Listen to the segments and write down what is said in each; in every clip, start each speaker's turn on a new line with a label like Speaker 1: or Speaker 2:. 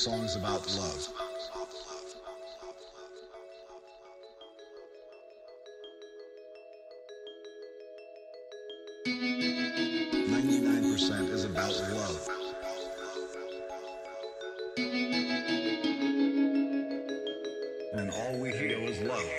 Speaker 1: songs about love. Ninety-nine percent is about love. And all we hear is love.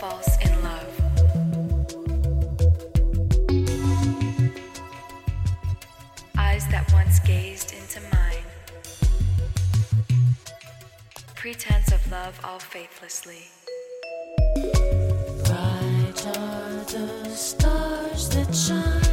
Speaker 2: False in love. Eyes that once gazed into mine. Pretense of love all faithlessly.
Speaker 3: Bright are the stars that shine.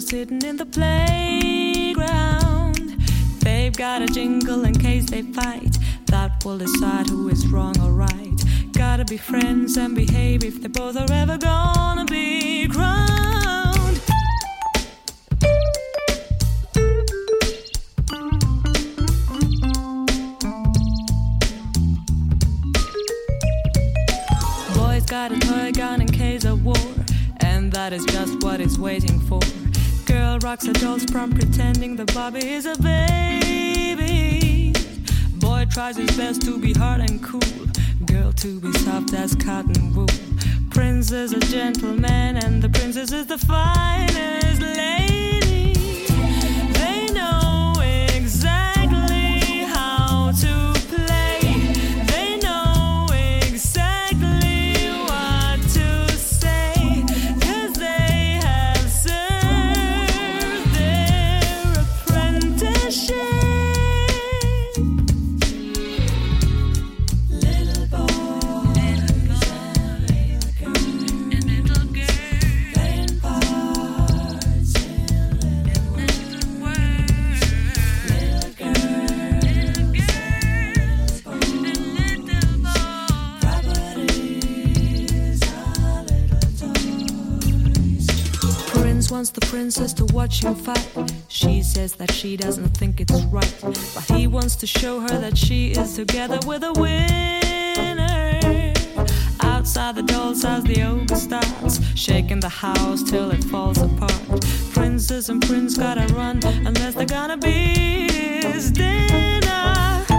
Speaker 4: Sitting in the playground. They've got a jingle in case they fight. That will decide who is wrong or right. Gotta be friends and behave if they both are ever gonna be crowned. To be hard and cool, girl to be soft as cotton wool. Prince is a gentleman, and the princess is the finest princess to watch him fight. She says that she doesn't think it's right, but he wants to show her that she is together with a winner. Outside the doll's house, the ogre starts shaking the house till it falls apart. Princess and prince gotta run unless they're gonna be his dinner.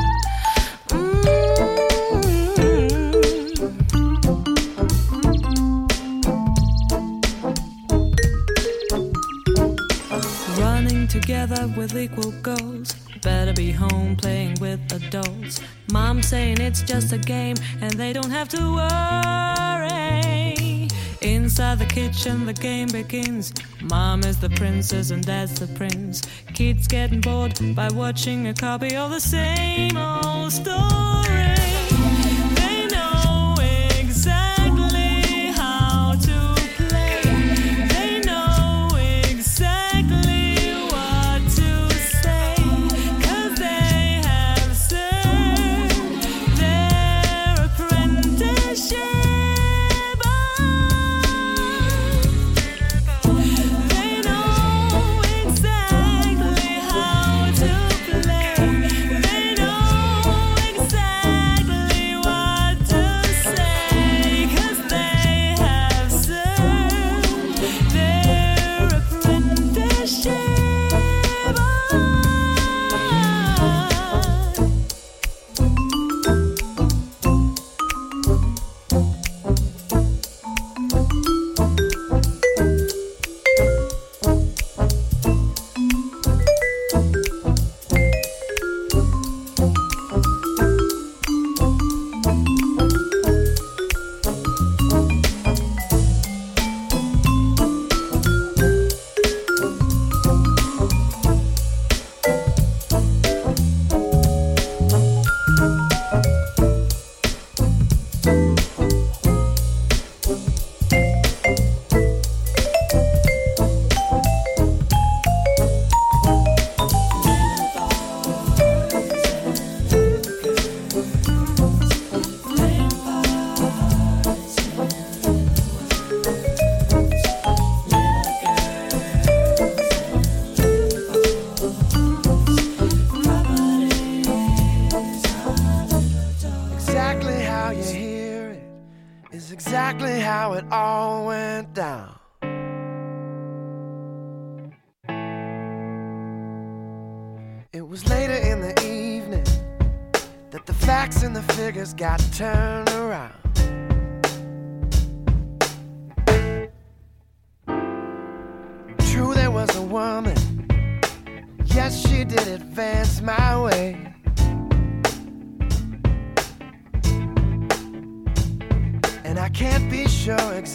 Speaker 4: Saying it's just a game and they don't have to worry. Inside the kitchen, the game begins. Mom is the princess and dad's the prince. Kids getting bored by watching a copy of the same old story.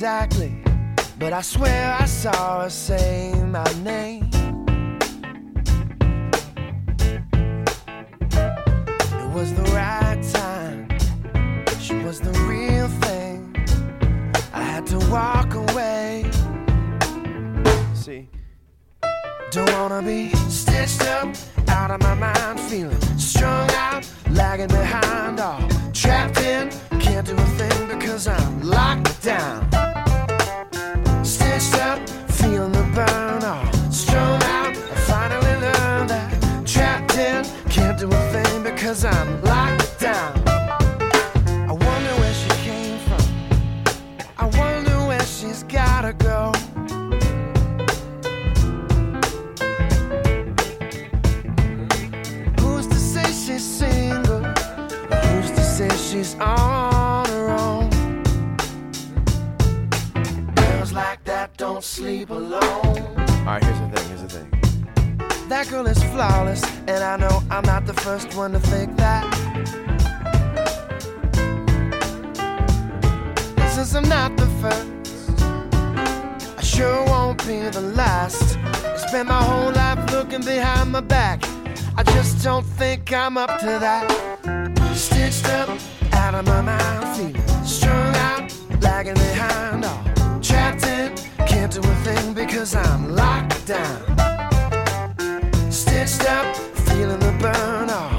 Speaker 4: Exactly,
Speaker 5: but I swear I saw her say my name. It was the right time, she was the real thing. I had to walk away. See, don't wanna be stitched up out of my mind, feeling strung out, lagging behind, all trapped in. Can't do a thing because I'm locked down. Because I'm locked down. I wonder where she came from. I wonder where she's gotta go. Who's to say she's single? Who's to say she's on her own? Girls like that don't sleep alone.
Speaker 6: Alright, here's the
Speaker 5: That girl is flawless, and I know I'm not the first one to think that. Since I'm not the first, I sure won't be the last. I spent my whole life looking behind my back. I just don't think I'm up to that. Stitched up, out of my mind, feeling strung out, lagging behind, all trapped in. Can't do a thing because I'm locked down up, feeling the burn, all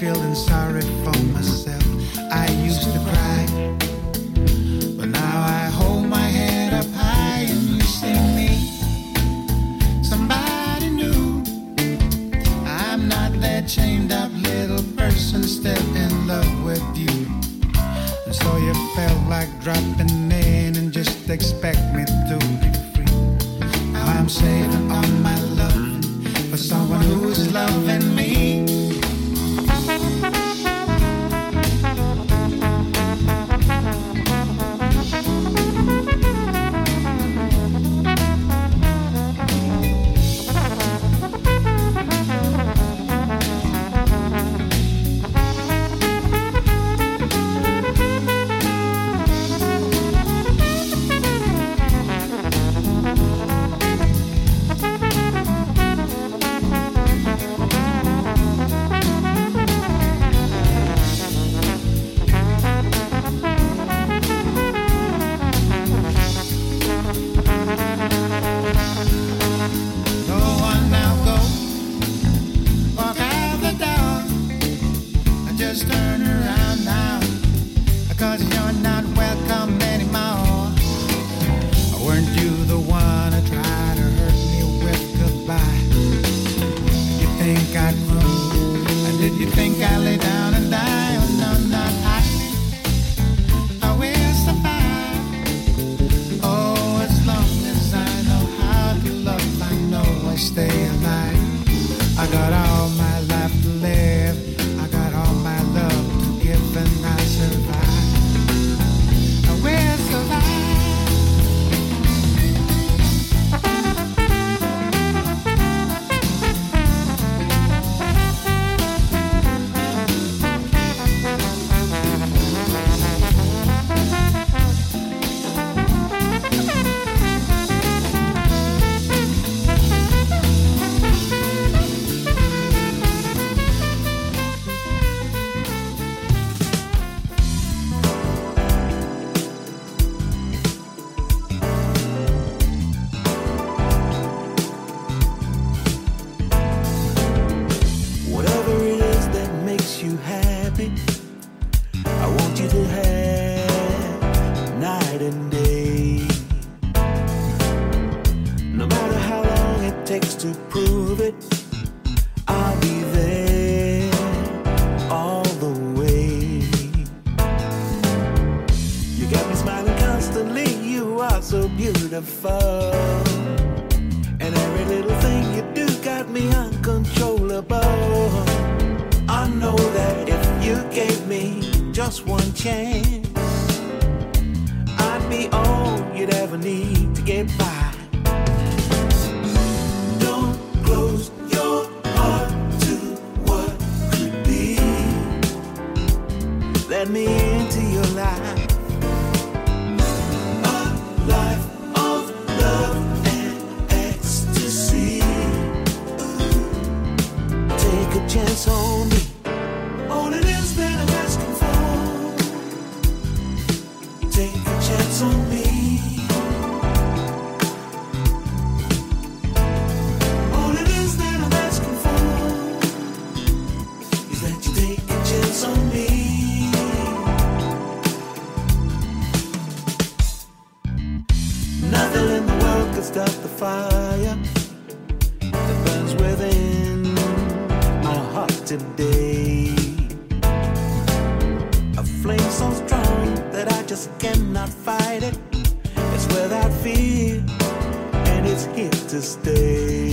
Speaker 7: nights just
Speaker 8: stop the fire that burns within my heart today. A flame so strong that I just cannot fight it. It's without fear, and it's here to stay.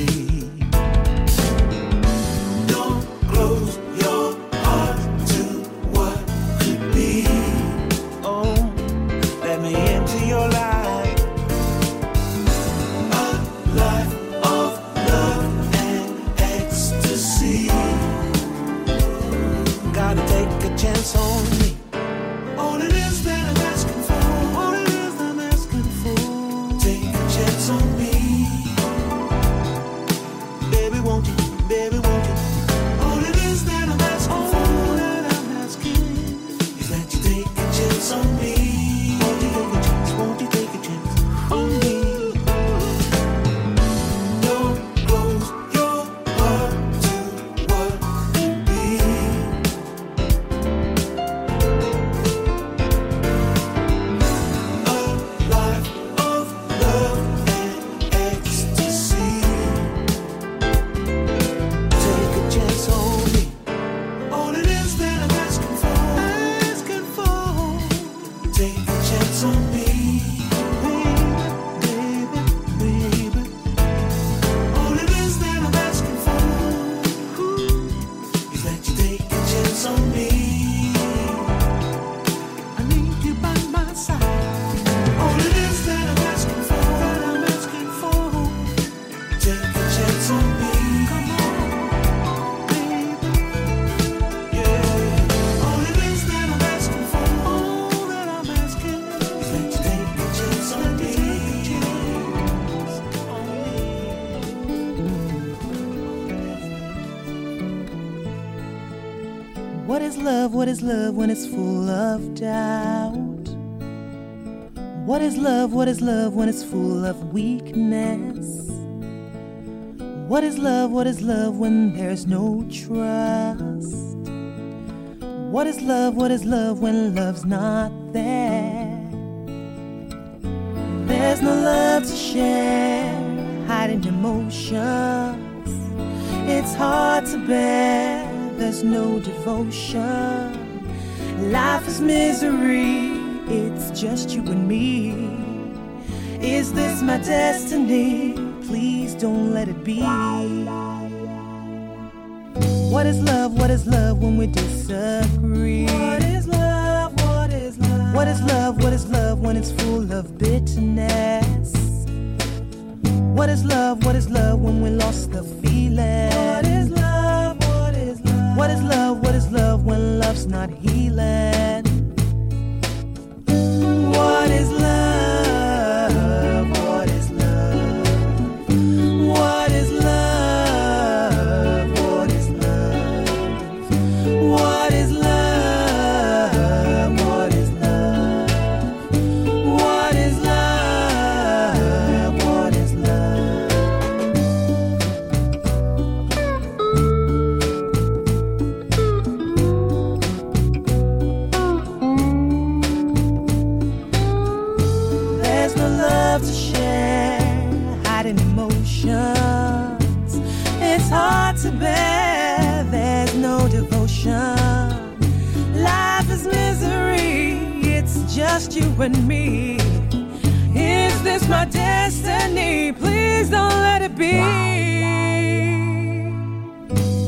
Speaker 8: Is love?
Speaker 9: What is love when it's full of doubt? What is love? What is love when it's full of weakness? What is love? What is love when there's no trust? What is love? What is love when love's not there? There's no love to share, hiding emotions. It's hard to bear, there's no devotion. Life is misery, it's just you and me. Is this my destiny? Please don't let it be. What is love? What is love when we disagree? What is love? What is love? What is love? What is love when it's full of bitterness? What is love? What is love when we lost the feeling? What is love? What is love? What is love? When love's not healing?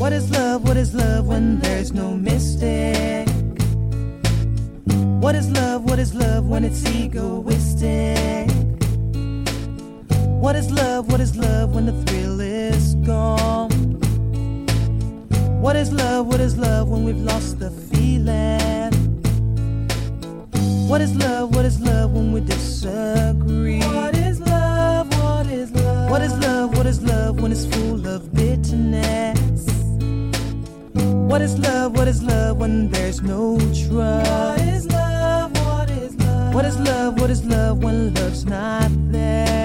Speaker 9: What is love? What is love when there's no mistake? What is love? What is love when it's egoistic? What is love? What is love when the thrill is gone? What is love? What is love when we've lost the feeling? What is love? What is love when we disagree? What is love? What is love? What is love? What is love when it's full of bitterness?
Speaker 10: What is love? What is love when there's no trust?
Speaker 9: What is love? What is love?
Speaker 10: What is love? What is love when love's not there?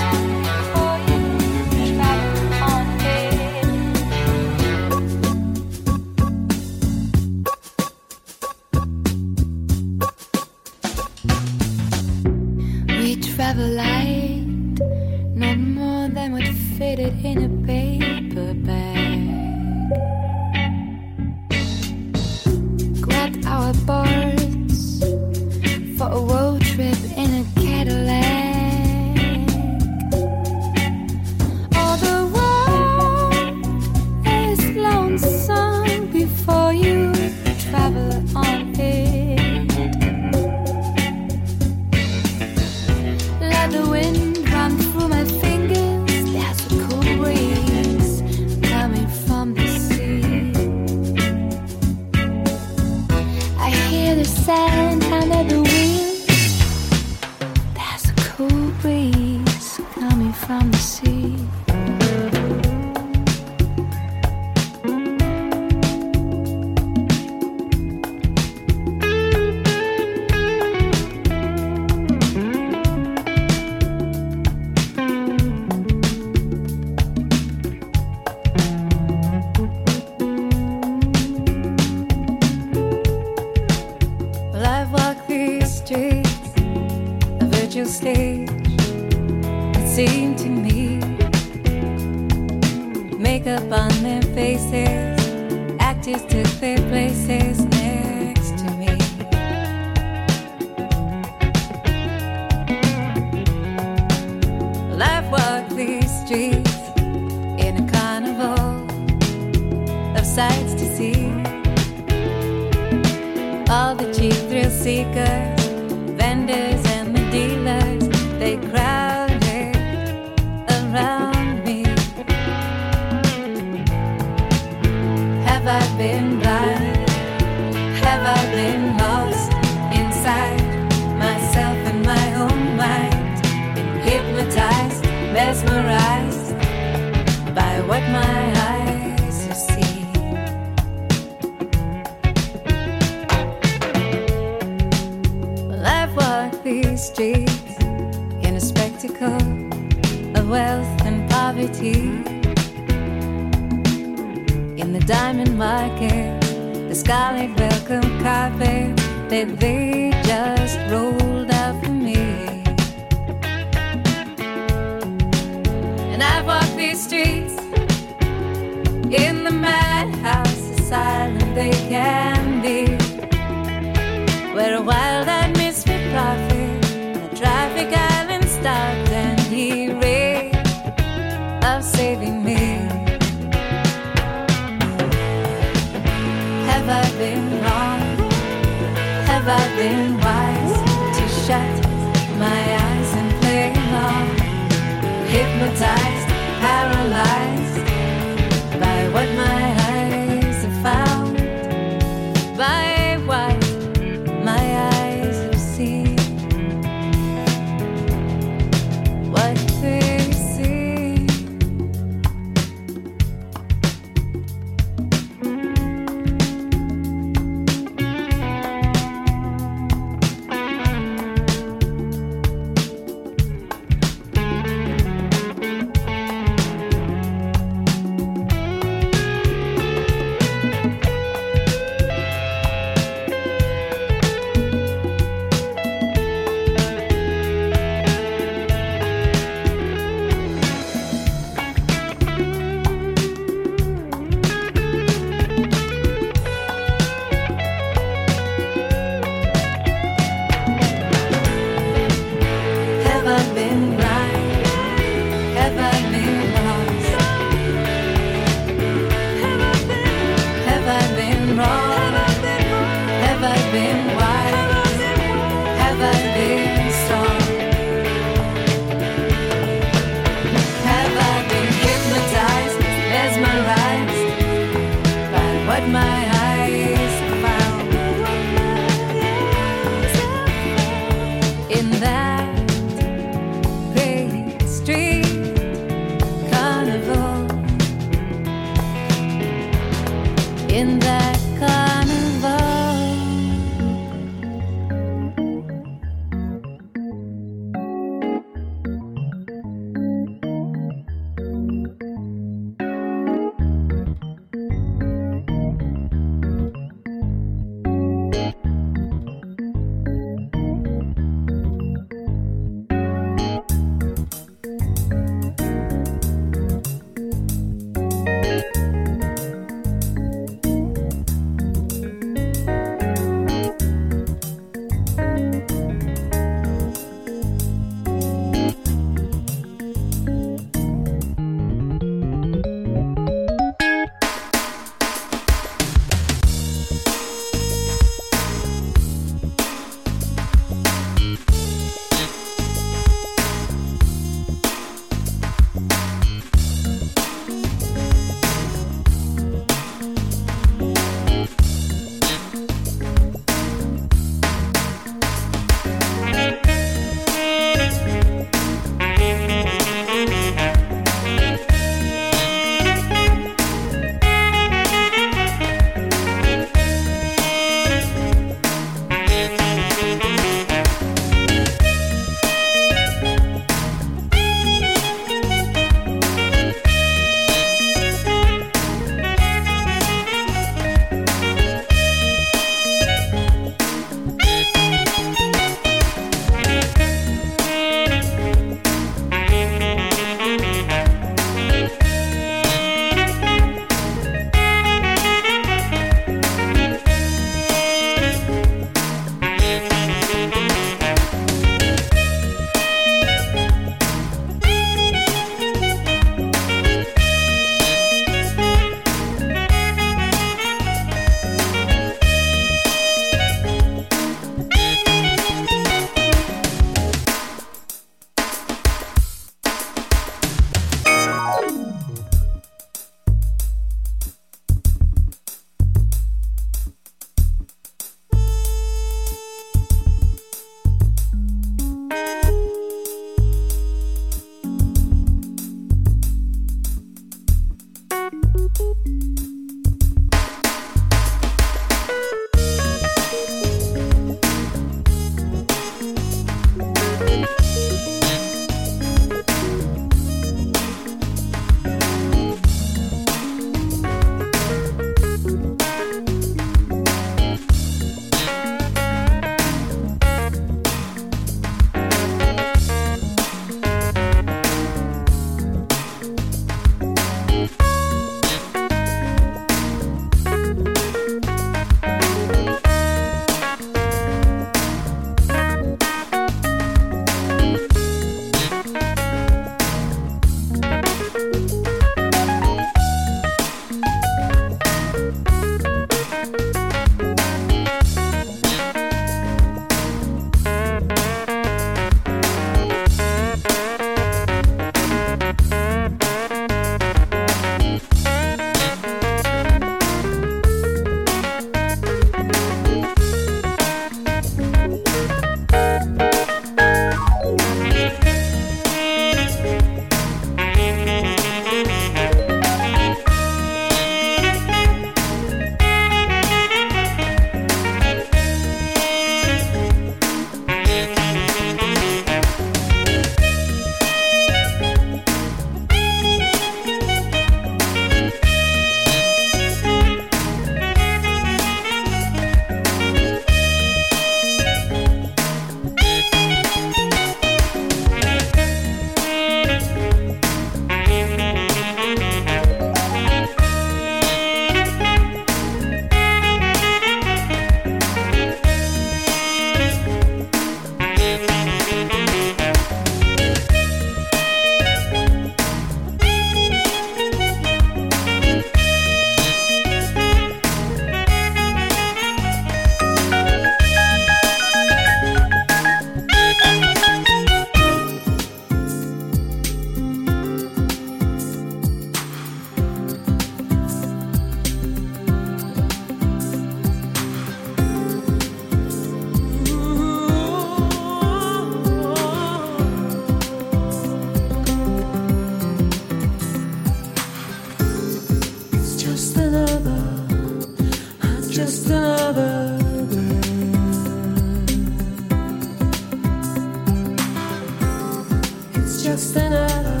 Speaker 11: Just
Speaker 9: another,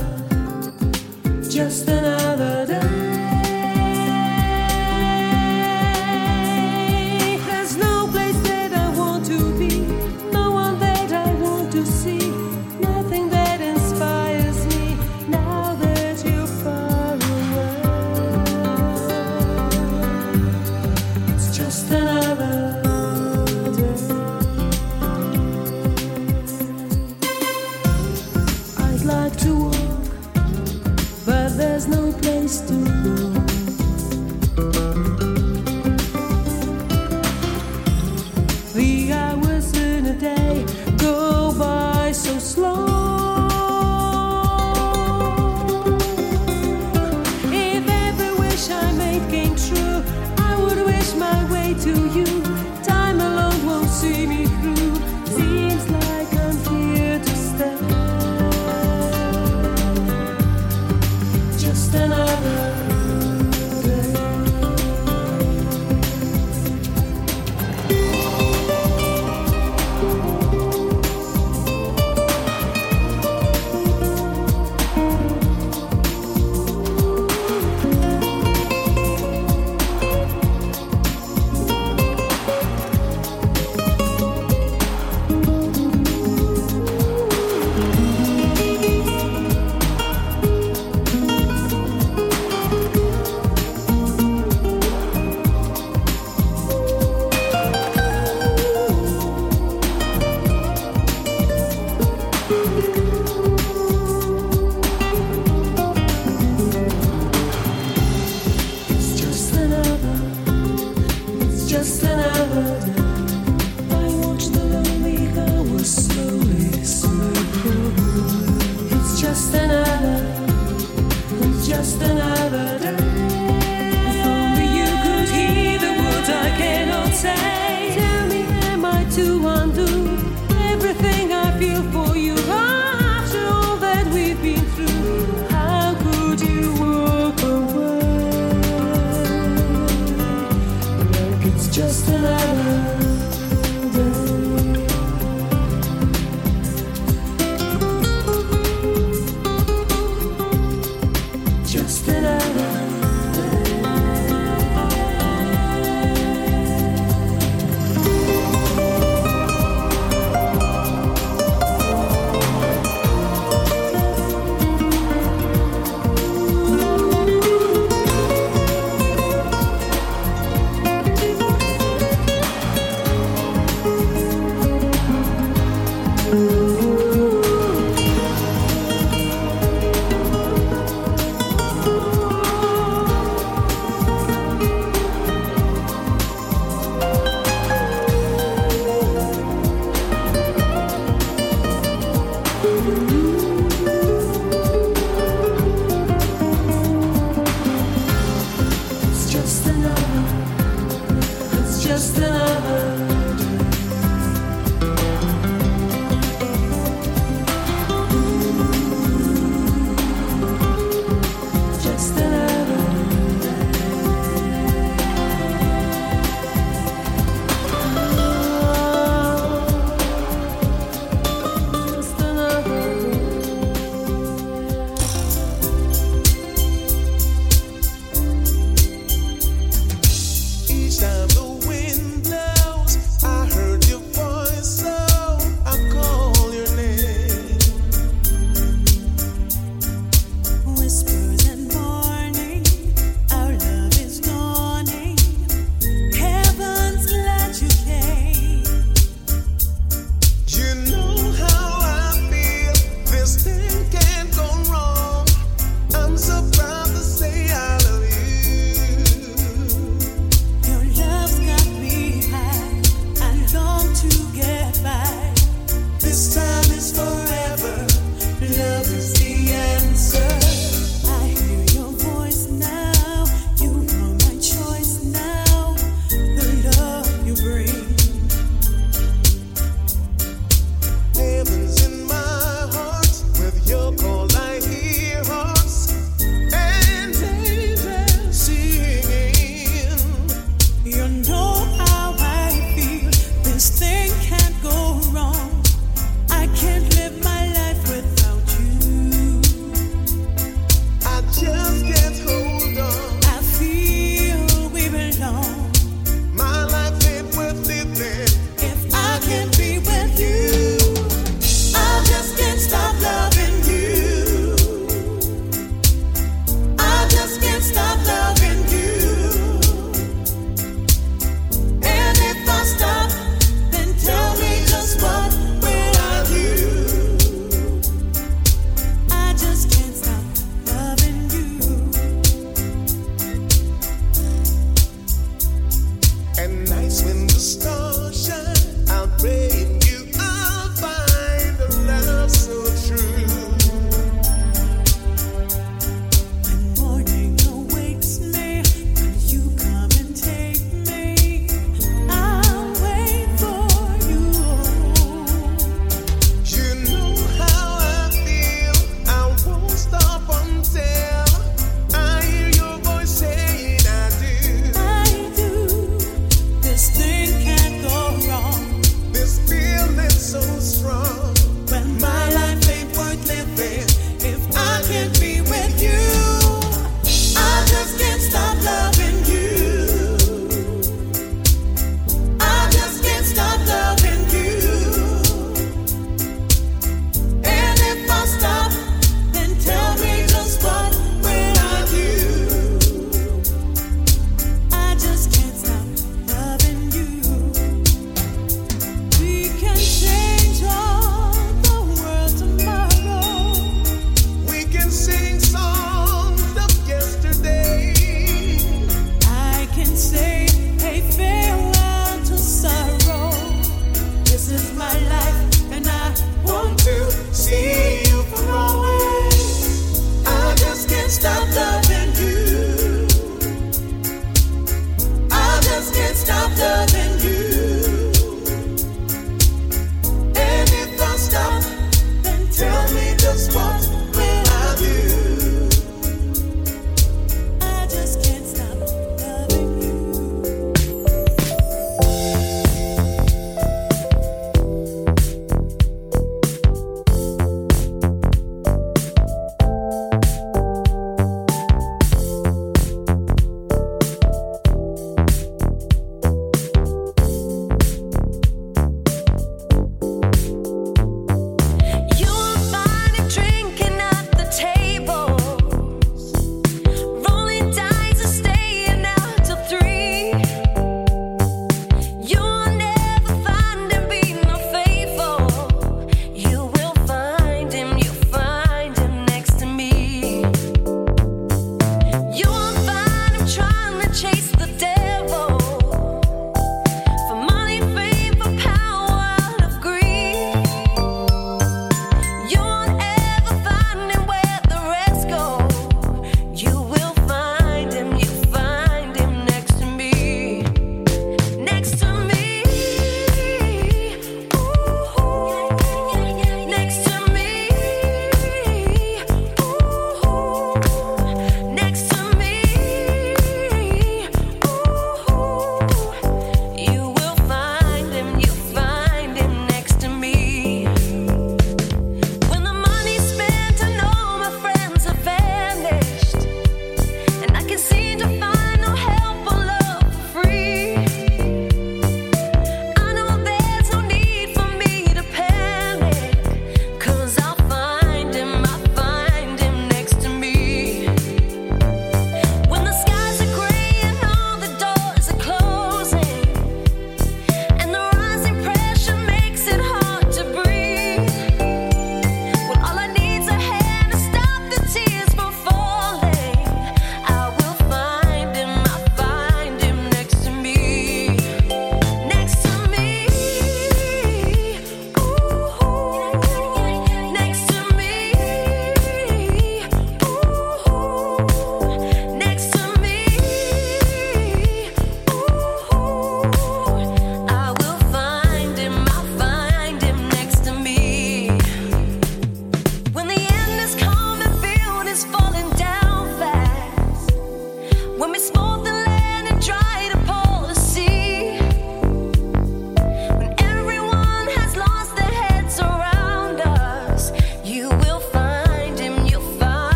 Speaker 9: just another